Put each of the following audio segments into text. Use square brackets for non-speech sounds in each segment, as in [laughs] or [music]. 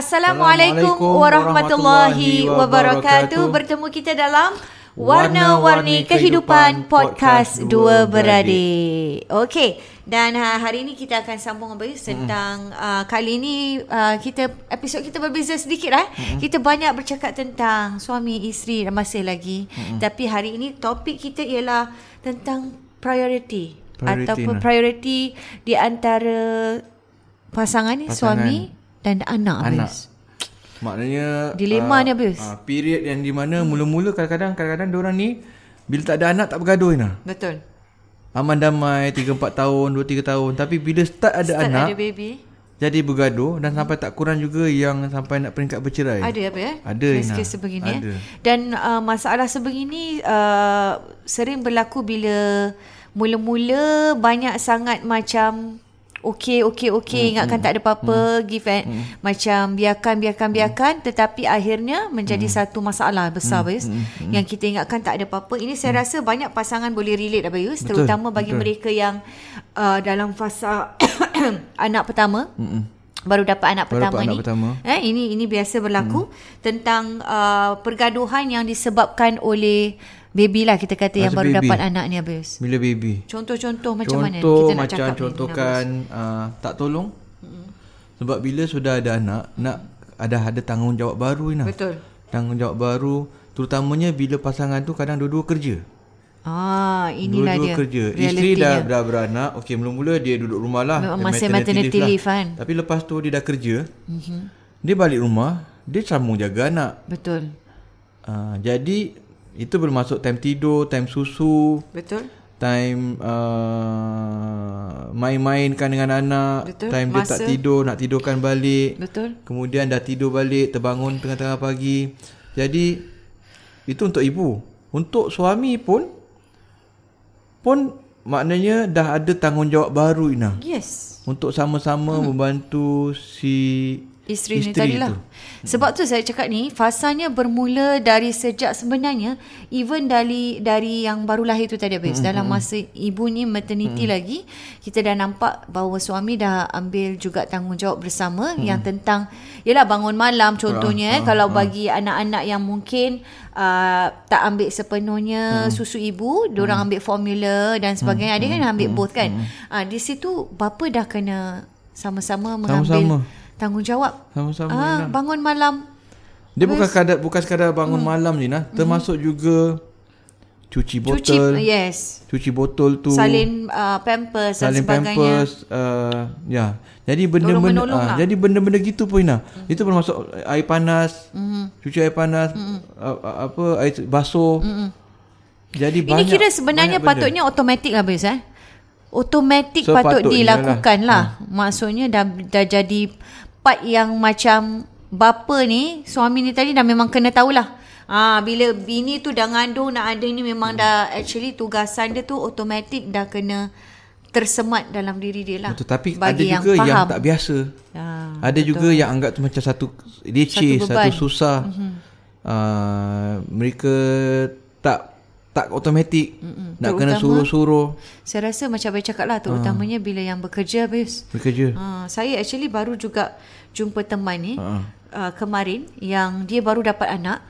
Assalamualaikum warahmatullahi wabarakatuh. Bertemu kita dalam Warna-Warni Kehidupan Podcast Dua Beradik. Okey, dan uh, hari ini kita akan sambung kembali tentang uh, kali ini uh, kita episod kita berbeza sedikit eh. Mm-hmm. Kita banyak bercakap tentang suami isteri dan masih lagi. Mm-hmm. Tapi hari ini topik kita ialah tentang priority, priority ataupun nah. priority di antara pasangan ni pasangan. suami dan anak, anak. Habis. Maknanya dilema uh, ni habis. Uh, period yang di mana hmm. mula-mula kadang-kadang kadang-kadang dia orang ni bila tak ada anak tak bergaduh nah. Betul. Aman damai 3 4 tahun, 2 3 tahun tapi bila start ada start anak ada baby jadi bergaduh dan sampai tak kurang juga yang sampai nak peringkat bercerai. Ada apa ya? Ada kes-kes sebegini. Ya. Ada. Dan uh, masalah sebegini uh, sering berlaku bila mula-mula banyak sangat macam okey okey okey hmm, ingatkan hmm, tak ada apa-apa hmm, give and hmm. macam biarkan biarkan biarkan hmm. tetapi akhirnya menjadi hmm. satu masalah besar hmm, Bayus hmm, hmm. yang kita ingatkan tak ada apa-apa ini saya hmm. rasa banyak pasangan boleh relate Bayus betul, terutama bagi betul. mereka yang uh, dalam fasa [coughs] anak pertama hmm. baru dapat anak baru pertama dapat ni anak pertama. eh ini ini biasa berlaku hmm. tentang uh, pergaduhan yang disebabkan oleh Baby lah kita kata Masa yang baru baby. dapat anak ni habis. Bila baby. Contoh-contoh macam Contoh mana kita nak macam cakap contohkan uh, tak tolong. Mm-hmm. Sebab bila sudah ada anak nak ada ada tanggungjawab baru Ina. Betul. Tanggungjawab baru terutamanya bila pasangan tu kadang dua-dua kerja. Ah, inilah dua-dua dia. kerja. Isteri dah, dah beranak. Okey, mula-mula dia duduk rumah lah. Maternity, maternity leave, lah. kan. Tapi lepas tu dia dah kerja. Mm-hmm. Dia balik rumah, dia sambung jaga anak. Betul. Uh, jadi itu bermaksud time tidur, time susu. Betul. Time uh, main-mainkan dengan anak. Betul. Time Masa. dia tak tidur, nak tidurkan balik. Betul. Kemudian dah tidur balik, terbangun tengah-tengah pagi. Jadi, itu untuk ibu. Untuk suami pun, pun maknanya dah ada tanggungjawab baru Ina. Yes. Untuk sama-sama hmm. membantu si isteri, isteri ni tadi lah. Sebab tu saya cakap ni fasanya bermula dari sejak sebenarnya even dari dari yang baru lahir tu tadi habis. Mm-hmm. Dalam masa ibu ni maternity mm-hmm. lagi kita dah nampak bahawa suami dah ambil juga tanggungjawab bersama mm-hmm. yang tentang yalah bangun malam contohnya uh, eh, kalau uh, bagi anak-anak yang mungkin uh, tak ambil sepenuhnya mm-hmm. susu ibu, diorang mm-hmm. ambil formula dan sebagainya. Mm-hmm. Ada kan ambil both kan. Mm-hmm. Uh, di situ bapa dah kena sama-sama mengambil sama-sama tanggungjawab. Sama-sama. Ah, bangun malam. Dia bukan sekadar bukan sekadar bangun hmm. malam je nah, termasuk hmm. juga cuci botol. Cuci yes. Cuci botol tu. Salin uh, pampers salin dan sebagainya. Salin pampers uh, ya. Jadi benda-benda uh, lah. jadi benda-benda gitu pun Ina. Hmm. Itu termasuk air panas. Hmm. Cuci air panas hmm. uh, apa air basuh. Hmm. Jadi banyak Ini kira sebenarnya patutnya automatik lah Bez eh. Automatik so, patut, dilakukan lah. Hmm. Maksudnya dah dah jadi part yang macam bapa ni suami ni tadi dah memang kena tahulah Ah bila bini tu dah ngandung nak ada ni memang dah actually tugasan dia tu automatik dah kena tersemat dalam diri dia lah. Betul, tapi Bagi ada juga yang, yang tak biasa. Ya, ada betul. juga yang anggap tu macam satu leceh, satu, satu susah. Mm-hmm. Uh, mereka tak tak automatik Mm-mm. nak Terutama, kena suruh-suruh. Saya rasa macam saya cakap lah terutamanya ha. bila yang bekerja habis. Bekerja. Ha, saya actually baru juga jumpa teman ni ha. uh, kemarin yang dia baru dapat anak.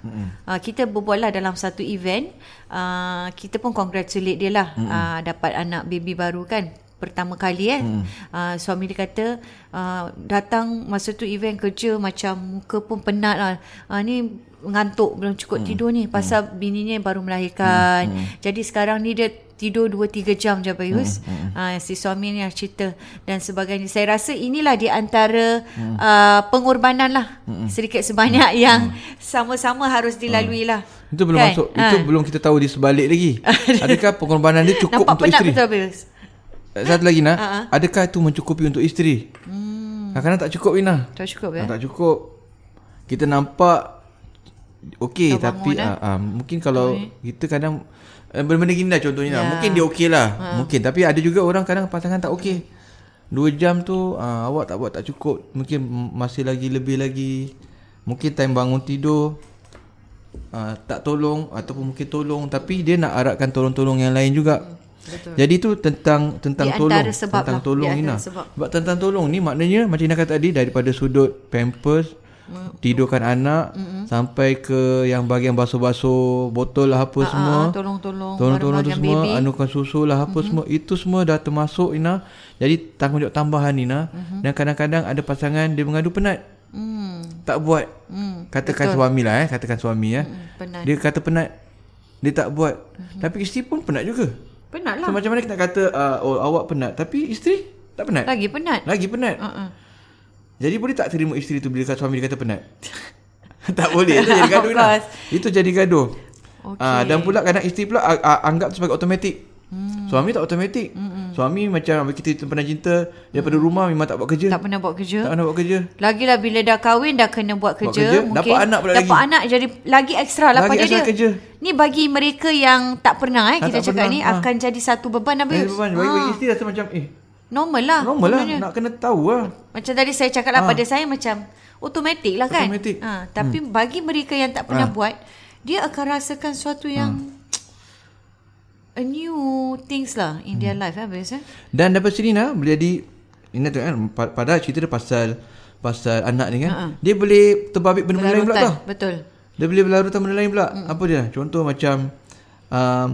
Uh, kita berbual lah dalam satu event. Uh, kita pun congratulate dia lah uh, dapat anak baby baru kan. Pertama kali kan. Mm. Uh, suami dia kata uh, datang masa tu event kerja macam muka pun penat lah. Uh, ni ngantuk belum cukup hmm. tidur ni pasal hmm. bininya baru melahirkan. Hmm. Hmm. Jadi sekarang ni dia tidur 2 3 jam je Bayus. Hmm. Hmm. Ha, si suami ni yang cerita dan sebagainya. Saya rasa inilah di antara hmm. uh, pengorbanan lah hmm. sedikit sebanyak hmm. yang sama-sama harus dilalui lah. Hmm. Itu belum kan? masuk. Ha. Itu belum kita tahu di sebalik lagi. [laughs] Adakah pengorbanan dia cukup Nampak untuk isteri? Nampak penat betul Bayus. Eh, satu lagi nak, uh-huh. adakah itu mencukupi untuk isteri? Hmm. Kadang-kadang tak cukup Ina. Tak cukup ya. Tak cukup. Kita nampak Okey tapi uh, uh, mungkin kalau okay. kita kadang uh, benda-benda gini lah contohnya yeah. lah. Mungkin dia okey lah. Uh. Mungkin tapi ada juga orang kadang pasangan tak okey. Dua jam tu uh, awak tak buat tak cukup. Mungkin masih lagi lebih lagi. Mungkin time bangun tidur uh, tak tolong ataupun mungkin tolong tapi dia nak arakkan tolong-tolong yang lain juga. Betul. Jadi tu tentang tentang tolong tentang lah. tolong Ina. Sebab. sebab tentang tolong ni maknanya macam Ina kata tadi daripada sudut pampers tidurkan anak mm-hmm. sampai ke yang bahagian basuh-basuh botol lah apa uh, semua tolong-tolong tolong-tolong tu semua baby. anukan susu lah apa mm-hmm. semua itu semua dah termasuk Ina jadi tanggungjawab tambahan Ina mm-hmm. dan kadang-kadang ada pasangan dia mengadu penat mm. tak buat mm. katakan Betul. suami lah eh katakan suami eh mm, penat. dia kata penat dia tak buat mm-hmm. tapi isteri pun penat juga penat lah so, macam mana kita kata uh, oh, awak penat tapi isteri tak penat lagi penat lagi penat uh-uh. Jadi boleh tak terima isteri tu bila suami dia kata penat? [laughs] tak boleh. Itu jadi gaduh lah. Itu jadi gaduh. Okay. Uh, dan pula kadang isteri pula uh, uh, anggap sebagai automatik. Hmm. Suami tak automatik. Hmm. Suami macam kita pernah cinta daripada hmm. rumah memang tak buat kerja. Tak pernah buat kerja. Tak pernah buat kerja. Lagilah bila dah kahwin dah kena buat kerja. Buat kerja. Mungkin dapat anak pula dapat lagi. Dapat anak jadi lagi ekstra lah lagi pada dia. Kerja. Ni bagi mereka yang tak pernah eh ha, kita cakap pernah. ni ha. akan jadi satu beban habis. Jadi beban. Bagi, bagi isteri rasa macam eh Normal lah. Normal lah. Nak kena tahu lah. Macam tadi saya cakap lah ha. pada saya macam automatik lah kan. Automatik. Ha, tapi hmm. bagi mereka yang tak pernah ha. buat, dia akan rasakan sesuatu yang ha. A new things lah in hmm. their life. Eh, biasa. Dan dapat sini lah, boleh jadi, ingat kan, pada cerita dia pasal pasal anak ni kan, ha. dia boleh terbabit benda-benda lain pula tau. Betul. Dia boleh berlarutan benda lain pula. Hmm. Apa dia? Contoh macam um,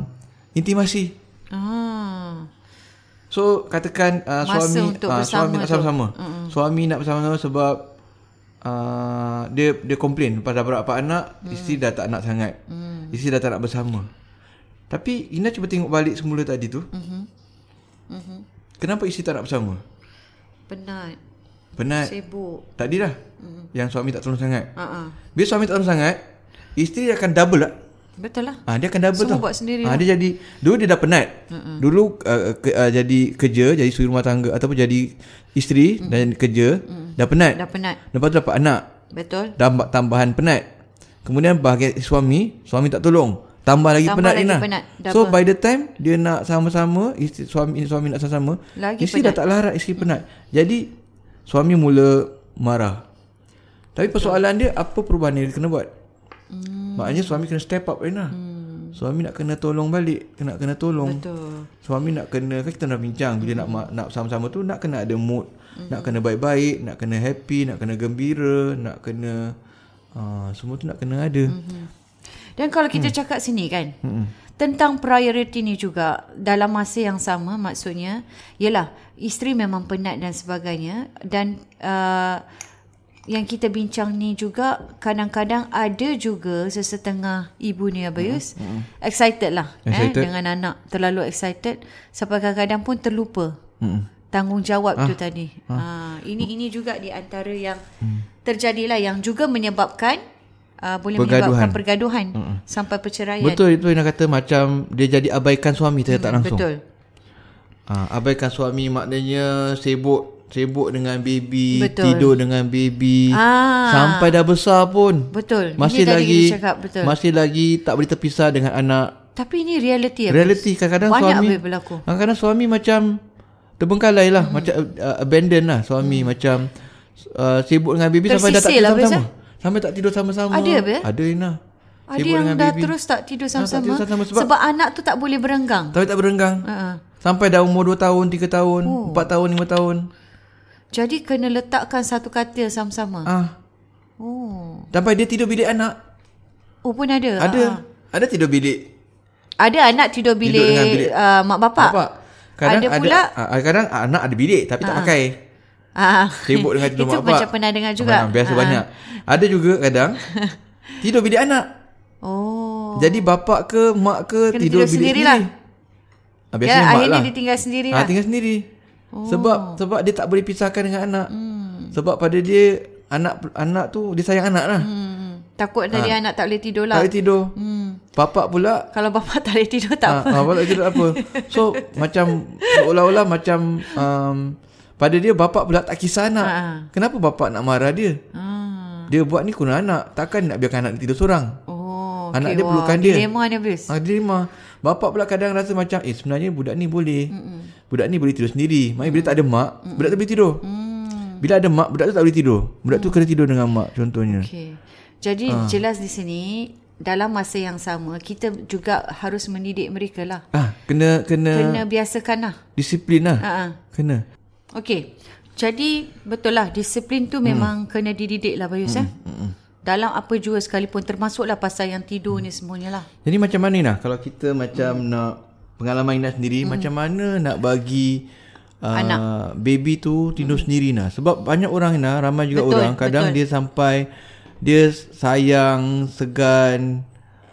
intimasi. Ah. So katakan uh, suami uh, suami nak sama-sama. Mm-hmm. Suami nak bersama-sama sebab uh, dia dia komplain pada berapa anak, mm. isteri dah tak nak sangat. Mm. Isteri dah tak nak bersama. Tapi Ina cuba tengok balik semula tadi tu. Mm-hmm. Mm-hmm. Kenapa isteri tak nak bersama? Penat. Penat. Sibuk. Tadi dah. Mm-hmm. Yang suami tak tolong sangat. Uh-uh. Bila suami tak tolong sangat, isteri akan double lah. Betul lah. Ah dia akan double Semua buat sendiri. Ah dia jadi dulu dia dah penat. Mm-mm. Dulu uh, ke, uh, jadi kerja, jadi suri rumah tangga ataupun jadi isteri Mm-mm. dan kerja Mm-mm. dah penat. Dah penat. Lepas tu dapat anak. Betul. Dan tambahan penat. Kemudian bahagian suami, suami tak tolong. Tambah lagi Tambah penat lagi penat. So by the time dia nak sama-sama, isteri, suami suami nak sama-sama, lagi isteri penat. dah tak larat, isteri penat. Jadi suami mula marah. Tapi persoalan dia apa perubahan yang dia kena buat? Hmm. Maknanya suami kena step up Rina. Hmm. Suami nak kena tolong balik, kena kena tolong. Betul. Suami nak kena kan kita nak bincang bila hmm. nak nak sama-sama tu nak kena ada mood, hmm. nak kena baik-baik, nak kena happy, nak kena gembira, nak kena uh, semua tu nak kena ada. Hmm. Dan kalau kita hmm. cakap sini kan, hmm. tentang priority ni juga dalam masa yang sama maksudnya, yalah isteri memang penat dan sebagainya dan uh, yang kita bincang ni juga kadang-kadang ada juga sesetengah ibu ni Abayus mm -hmm. excited lah eh, excited. Eh, dengan anak terlalu excited sampai kadang-kadang pun terlupa mm -hmm. tanggungjawab ah. tu tadi. Ah. Ha, ini ini juga di antara yang mm. terjadilah yang juga menyebabkan uh, boleh pergaduhan. menyebabkan pergaduhan mm -hmm. sampai perceraian. Betul itu yang kata macam dia jadi abaikan suami saya mm, tak langsung. Betul. Ha, abaikan suami maknanya sibuk sibuk dengan baby, Betul. tidur dengan baby. Ah. Sampai dah besar pun. Betul. Masih Ini lagi cakap, betul. masih lagi tak boleh terpisah dengan anak. Tapi ini reality ya. Reality kadang-kadang Banyak suami boleh berlaku. Kadang-kadang suami macam terbengkalai lah, hmm. macam uh, abandon lah suami hmm. macam uh, sibuk dengan baby sampai dah tak lah, sama-sama. Sampai tak tidur sama-sama. Ada, Bez? Ada Ina. Ada yang dah terus tak tidur tak sama-sama. tidur sama-sama sebab- sebab, anak tu tak boleh berenggang. Tapi tak berenggang. Uh-uh. Sampai dah umur 2 tahun, 3 tahun, Oh. 4 tahun, 5 tahun. Jadi kena letakkan satu katil sama-sama. Ah, Oh. sampai dia tidur bilik anak. Oh pun ada. Ada. Ah. Ada tidur bilik Ada anak tidur bilik, Tidur bilik uh, mak bapak. bapak. Kadang Ada pula ah, kadang anak ada bilik tapi tak pakai. Ah. Sibuk dengan [laughs] tidur Itu mak bapak. macam pernah dengar juga. Banyak, biasa Ah. banyak. Ada juga kadang [laughs] tidur bilik anak. Oh. Jadi bapak ke mak ke Kena tidur, tidur bilik sendiri sendiri. Ah, biasanya ya, mak akhirnya lah. dia tinggal sendiri Ah, lah. tinggal sendiri. Oh. Sebab sebab dia tak boleh pisahkan dengan anak. Hmm. Sebab pada dia anak anak tu dia sayang anak lah. Hmm. Takut tadi anak tak boleh tidur Tak lah. boleh tidur. Hmm. Bapak pula Kalau bapak [laughs] tak boleh tidur tak ah, apa. ah, bapak tak tidur tak apa. So macam seolah-olah macam um, pada dia bapak pula tak kisah anak. Ah. Kenapa bapak nak marah dia? Ah. Dia buat ni guna anak. Takkan nak biarkan anak dia tidur seorang. Oh, Anak okay. dia Wah, perlukan dia. Dilema ni habis. Ah, dilema. Bapak pula kadang rasa macam eh sebenarnya budak ni boleh. Mm-mm. Budak ni boleh tidur sendiri. Maknanya bila tak ada mak, Mm-mm. budak tu boleh tidur. Hmm. Bila ada mak, budak tu tak boleh tidur. Budak tu kena tidur dengan mak contohnya. Okay. Jadi Ah. jelas di sini dalam masa yang sama kita juga harus mendidik mereka lah. Ah, kena kena, Kena biasakan lah. disiplin lah. Ha ah. Kena. Okey. Jadi betul lah disiplin tu memang kena dididik lah Bayus eh. Dalam apa jua sekalipun termasuklah pasal yang tidur ni semuanya lah. Jadi macam mana nah kalau kita macam nak pengalaman Ina sendiri macam mana nak bagi uh, Anak. baby tu tidur sendiri nah sebab banyak orang Ina ramai juga Betul, orang kadang betul. dia sampai dia sayang segan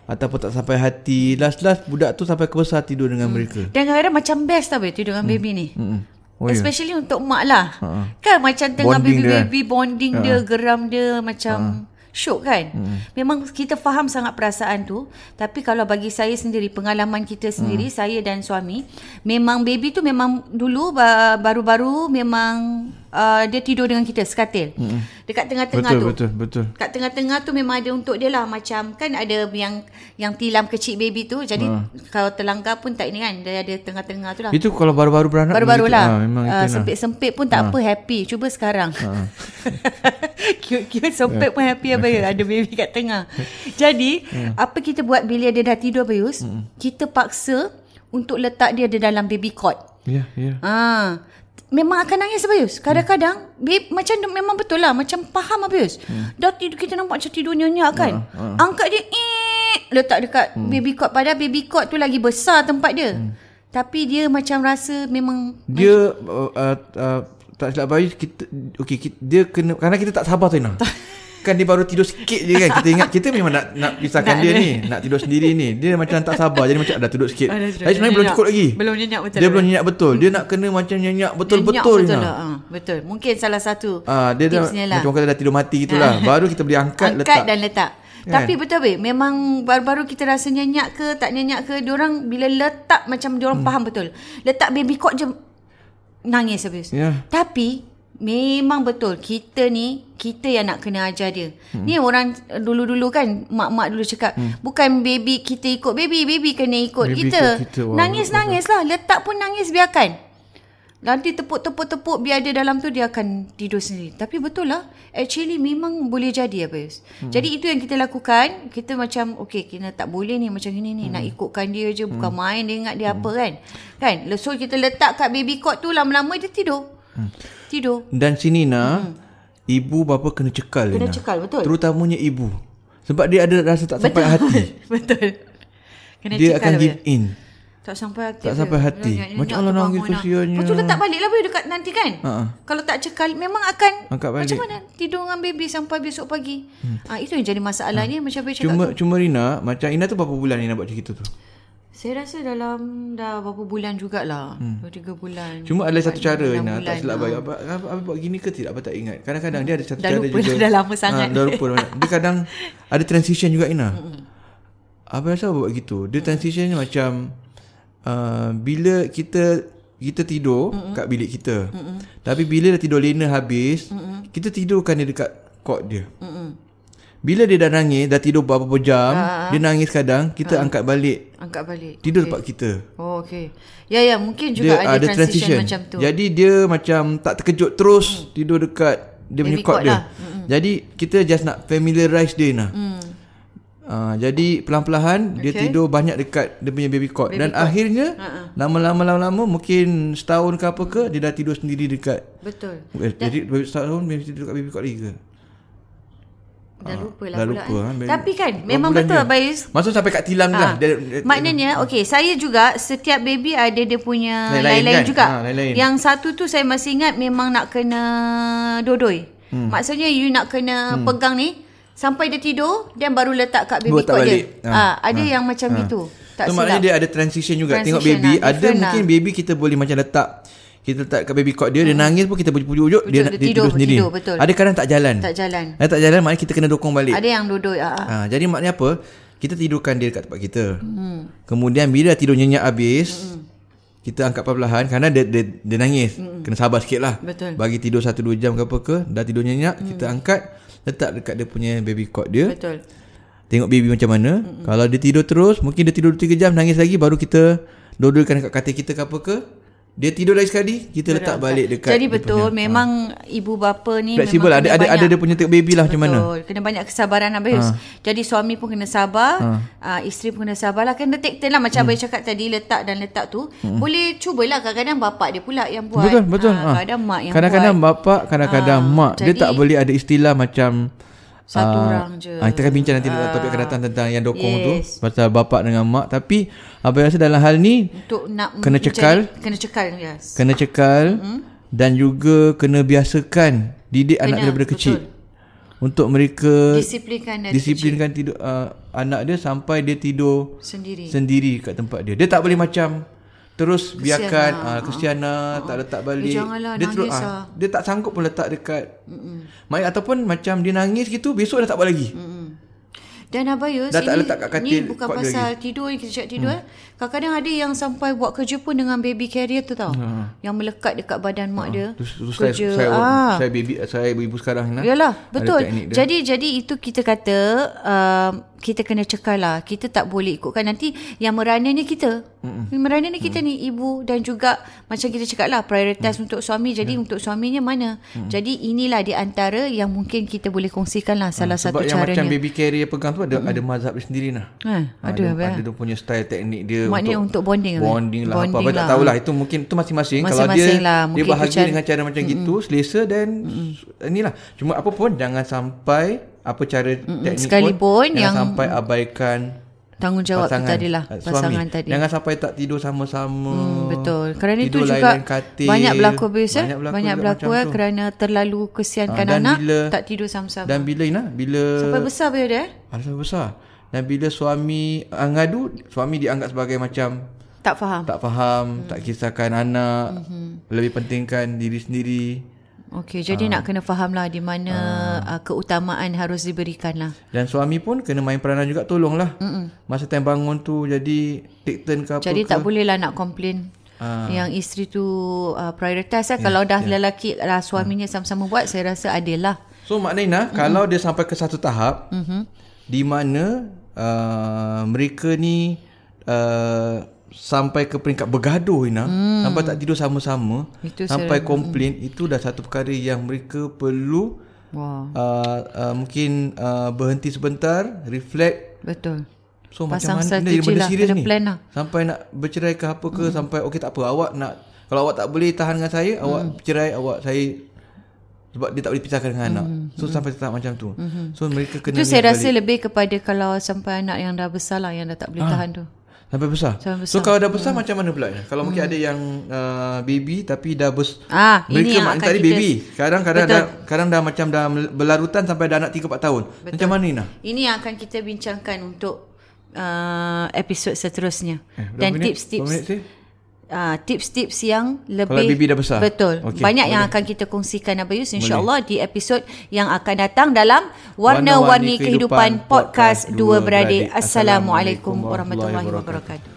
ataupun tak sampai hati last-last budak tu sampai kebesar tidur dengan mereka Dan kadang-kadang macam best tau tidur dengan baby ni. Mm-mm. Oh, ya. Especially untuk mak lah. Ha-ha. Kan macam tengah Bonding dia baby-baby bonding dia, geram dia macam syok kan. Hmm. Memang kita faham sangat perasaan tu. Tapi kalau bagi saya sendiri, pengalaman kita sendiri, Hmm. saya dan suami, memang baby tu memang dulu ba- baru-baru memang uh, dia tidur dengan kita sekatil. Dekat tengah-tengah Hmm. betul tu. betul betul Kat tengah-tengah tu memang ada untuk dia lah macam kan ada yang yang tilam kecil baby tu jadi kalau terlanggar pun tak ini kan dia ada tengah-tengah tu lah. itu kalau baru-baru beranak Baru-baru begitu. lah. Ah, memang uh, sempit-sempit pun tak apa happy. Cuba sekarang. [laughs] Cute-cute sempit pun happy apa ya. Ada baby kat tengah. Jadi apa kita buat bila dia dah tidur Bayus? Kita paksa untuk letak dia di dalam baby cot. ya ya Ah, Memang akan nangis Abayus Kadang-kadang babe, Macam memang betul lah. Macam faham Abayus Dah tidur Kita nampak macam tidur nyenyak kan? Angkat dia eh, Letak dekat baby cot. Padahal baby cot tu lagi besar tempat dia. Tapi dia macam rasa Memang dia uh, uh, uh, tak silap bayi kita okey dia kena kerana kita tak sabar tu Ina. [laughs] kan dia baru tidur sikit je kan. Kita ingat kita memang nak nak pisahkan dia ni. Nak tidur sendiri ni. Dia macam tak sabar. Jadi macam dah tidur sikit. Ah, dah tapi sebenarnya belum Nyenyak. cukup lagi. Belum nyenyak betul dia belum nyenyak betul. Dia nak kena macam nyenyak betul-betul Nyenyak betul Ina. lah. Ah, Betul. Mungkin salah satu Ah, dia dah lah. macam kata dah tidur mati gitulah baru kita boleh angkat, Angkat letak. dan letak. Kan? Tapi betul be Memang baru-baru kita rasa nyenyak ke Tak nyenyak ke Diorang bila letak Macam diorang hmm. faham betul. Letak baby cot je Nangis habis. Ya. Tapi Memang betul Kita ni Kita yang nak kena ajar dia hmm. Ni orang Dulu-dulu kan Mak-mak dulu cakap hmm. Bukan baby kita ikut baby Baby kena ikut Baby kita, ikut kita. Wah, Nangis-nangis lah Letak pun nangis biarkan Nanti tepuk-tepuk-tepuk biar dia dalam tu dia akan tidur sendiri. Tapi betul lah. Actually memang boleh jadi apa Yus. Hmm. Jadi itu yang kita lakukan. Kita macam okay kita tak boleh ni macam ni ni. Hmm. Nak ikutkan dia je. Bukan hmm. main dia ingat dia hmm. apa kan. Kan. So kita letak kat baby cot tu lama-lama dia tidur. Hmm. Tidur. dan sini nak ibu bapa kena cekal Kena Ina. cekal, betul. terutamanya ibu sebab dia ada rasa tak sampai hati [laughs] betul. Kena dia akan give dia? in Tak sampai hati. Tak sampai hati. Macam Allah tu nangis bangun lah. kesiannya. Lepas tu letak balik lah dekat nanti kan. Ha, ha. Kalau tak cekal memang akan Angkat balik. macam mana tidur dengan baby sampai besok pagi. Hmm. Ah itu yang jadi masalahnya macam Abang cakap Cuma tu. cuma Rina macam Ina tu berapa bulan Ina buat cerita tu? Saya rasa dalam dah berapa bulan jugalah. Hmm. 2 3 bulan. Cuma ada satu cara Ina tak silap ha. baik. Apa, apa, apa buat gini ke tidak apa tak ingat. Kadang-kadang dia ada satu Dah cara lupa juga. dah lama sangat. Ha, dah lupa. dia kadang ada transition juga Ina. Apa rasa buat gitu? Dia transition ni macam uh, bila kita kita tidur Mm-mm. kat bilik kita. Mm-mm. Tapi bila dah tidur lena habis, Mm-mm. kita tidurkan dia dekat kod dia. Mm-mm. Bila dia dah nangis, dah tidur beberapa jam, ha. dia nangis kadang, kita ha. angkat balik. Angkat balik. Tidur okay. tempat kita. Oh, okey. Ya, ya, mungkin juga dia, ada, ada transition, transition macam tu. Jadi dia macam tak terkejut terus hmm. tidur dekat dia punya cot dia. Lah. Hmm. Jadi kita just nak familiarize dia nah. Hmm. Uh, jadi pelan-pelan okay. dia tidur banyak dekat dia punya baby cot dan cot. akhirnya uh-uh. lama-lama lama-lama mungkin setahun ke apa ke dia dah tidur sendiri dekat betul. Eh, jadi setahun dia tidur dekat baby cot lagi ke? Dah lupa lah Dah lupa pula, kan. Tapi kan Memang betul Bayus Maksud sampai kat tilam ha. lah dia, Maknanya Okay saya juga Setiap baby ada dia punya Lain-lain kan? juga ha, lain-lain. Yang satu tu Saya masih ingat Memang nak kena Dodoi hmm. Maksudnya you nak kena hmm. Pegang ni Sampai dia tidur Dan baru letak kat baby cot dia ha. ha. Ada ha. yang macam ha. itu tak so, maknanya dia ada transition juga transition Tengok baby lah, Ada mungkin lah. baby kita boleh macam letak kita letak kat baby cot dia hmm. dia nangis pun kita pujuk-pujuk dia, dia, dia tidur, tidur sendiri tidur, betul. ada kadang tak jalan tak jalan ada tak jalan maknanya kita kena dokong balik ada yang duduk ha. ha jadi maknanya apa kita tidurkan dia dekat tempat kita hmm. kemudian bila tidur nyenyak habis hmm. kita angkat perlahan kerana dia, dia, dia nangis hmm. kena sabar sikit lah betul bagi tidur 1-2 jam ke apa ke dah tidur nyenyak hmm. kita angkat letak dekat dia punya baby cot dia betul tengok baby macam mana hmm. kalau dia tidur terus mungkin dia tidur 3 jam nangis lagi baru kita dodolkan dekat katil kita ke apa ke dia tidur lagi sekali kita Berat. letak balik dekat jadi betul punya, memang ha. ibu bapa ni fleksibel ada ada ada dia punya tengok baby lah betul. macam mana kena banyak kesabaran habis ha. jadi suami pun kena sabar ha. uh, isteri pun kena sabar lah kena take turn lah macam hmm. abang cakap tadi letak dan letak tu hmm. boleh cubalah kadang-kadang bapak dia pula yang buat betul betul ha. kadang-kadang mak yang kadang-kadang buat bapak kadang-kadang ha. mak jadi, dia tak boleh ada istilah macam satu uh, orang je. Uh, kita akan bincang nanti uh, topik akan datang tentang yang dokong yes. tu pasal bapak dengan mak tapi apa yang rasa dalam hal ni untuk nak kena cekal kena cekal yes. Kena cekal mm-hmm. dan juga kena biasakan didik kena, anak daripada betul. kecil. Untuk mereka disiplinkan disiplinkan tidur uh, anak dia sampai dia tidur sendiri sendiri kat tempat dia. Dia tak boleh macam Terus kesian biarkan lah. uh, Kesian lah uh, Tak letak balik Janganlah dia terus, lah. Dia tak sanggup pun letak dekat Mak Ataupun macam dia nangis gitu Besok dah tak buat lagi Mm-mm. Dan Abayus Dah tak letak kat katil Ni bukan pasal lagi. tidur Kita cakap tidur hmm. eh. Kadang-kadang ada yang sampai Buat kerja pun dengan baby carrier tu tau hmm. Yang melekat dekat badan mak ha. dia tu, tu Kerja saya, saya, ah. saya, baby, saya ibu sekarang nah. Yalah betul Jadi jadi itu kita kata uh, Kita kena cekal lah Kita tak boleh ikutkan Nanti yang merana ni kita hmm. Merana ni kita hmm. ni Ibu dan juga Macam kita cakap lah Prioritas hmm. untuk suami Jadi hmm. untuk suaminya mana hmm. Jadi inilah di antara Yang mungkin kita boleh kongsikan lah Salah hmm. satu caranya Sebab yang macam baby carrier pegang tu ada hmm. ada mazhab dia sendiri lah. Eh, ha, ada ada, ada dia punya style teknik dia Maknanya untuk, untuk bonding bonding lah. Bonding apa, lah. tak tahulah itu mungkin itu masing-masing. Kalau dia lah, dia bahagia cara, dengan cara macam mm-mm. gitu, selesa dan mm-mm. inilah. Cuma apa pun jangan sampai apa cara mm-mm. teknik Sekalipun pun yang sampai abaikan tanggungjawab pasangan, tadi lah eh, pasangan suami. tadi. Jangan sampai tak tidur sama-sama. Hmm, betul. Kerana itu juga katil, banyak berlaku biasa. Banyak berlaku, banyak berlaku eh, kerana terlalu kesiankan ha, anak bila, tak tidur sama-sama. Dan bila Ina, bila sampai besar bila dia? Ah, sampai besar. Dan bila suami uh, ngadu, suami dianggap sebagai macam tak faham. Tak faham, hmm. tak kisahkan anak, hmm. lebih pentingkan diri sendiri. Okey, jadi uh, nak kena faham lah di mana uh, keutamaan harus diberikan lah. Dan suami pun kena main peranan juga tolonglah. Mm-mm. Masa time bangun tu jadi take turn ke apa Jadi tak boleh lah nak komplain. Uh, yang isteri tu uh, prioritas lah. Yeah, kalau dah yeah. lelaki lah suaminya uh. sama-sama buat, saya rasa adil lah. So maknanya mm-hmm. kalau dia sampai ke satu tahap mm-hmm. di mana uh, mereka ni uh, sampai ke peringkat bergaduh Ina hmm. sampai tak tidur sama-sama itu sampai komplain hmm. itu dah satu perkara yang mereka perlu wow. uh, uh, mungkin uh, berhenti sebentar reflect betul so Pasang macam mana ni benda lah, serius ni plan lah. sampai nak bercerai ke apa ke hmm. sampai okey tak apa awak nak kalau awak tak boleh tahan dengan saya hmm. awak bercerai awak saya sebab dia tak boleh pisahkan dengan anak mm-hmm. so sampai tetap macam tu mm-hmm. so mereka kena itu saya rasa lebih kepada kalau sampai anak yang dah besar lah yang dah tak boleh ha. tahan tu Sampai besar. Sampai besar. So kalau dah besar hmm. macam mana pula? Kalau hmm. mungkin ada yang uh, baby tapi dah bes ah, mereka ini mak tadi baby. Kadang-kadang dah kadang dah macam dah berlarutan sampai dah anak 3 4 tahun. Betul. Macam mana Ina? Ini yang akan kita bincangkan untuk uh, episod seterusnya. Eh, Dan tips-tips uh, tips-tips yang lebih Kalau baby dah besar. Betul. Okay, Banyak boleh. yang akan kita kongsikan Abayus insya-Allah di episod yang akan datang dalam Warna-warni Kehidupan Podcast Dua Beradik. Assalamualaikum warahmatullahi wabarakatuh.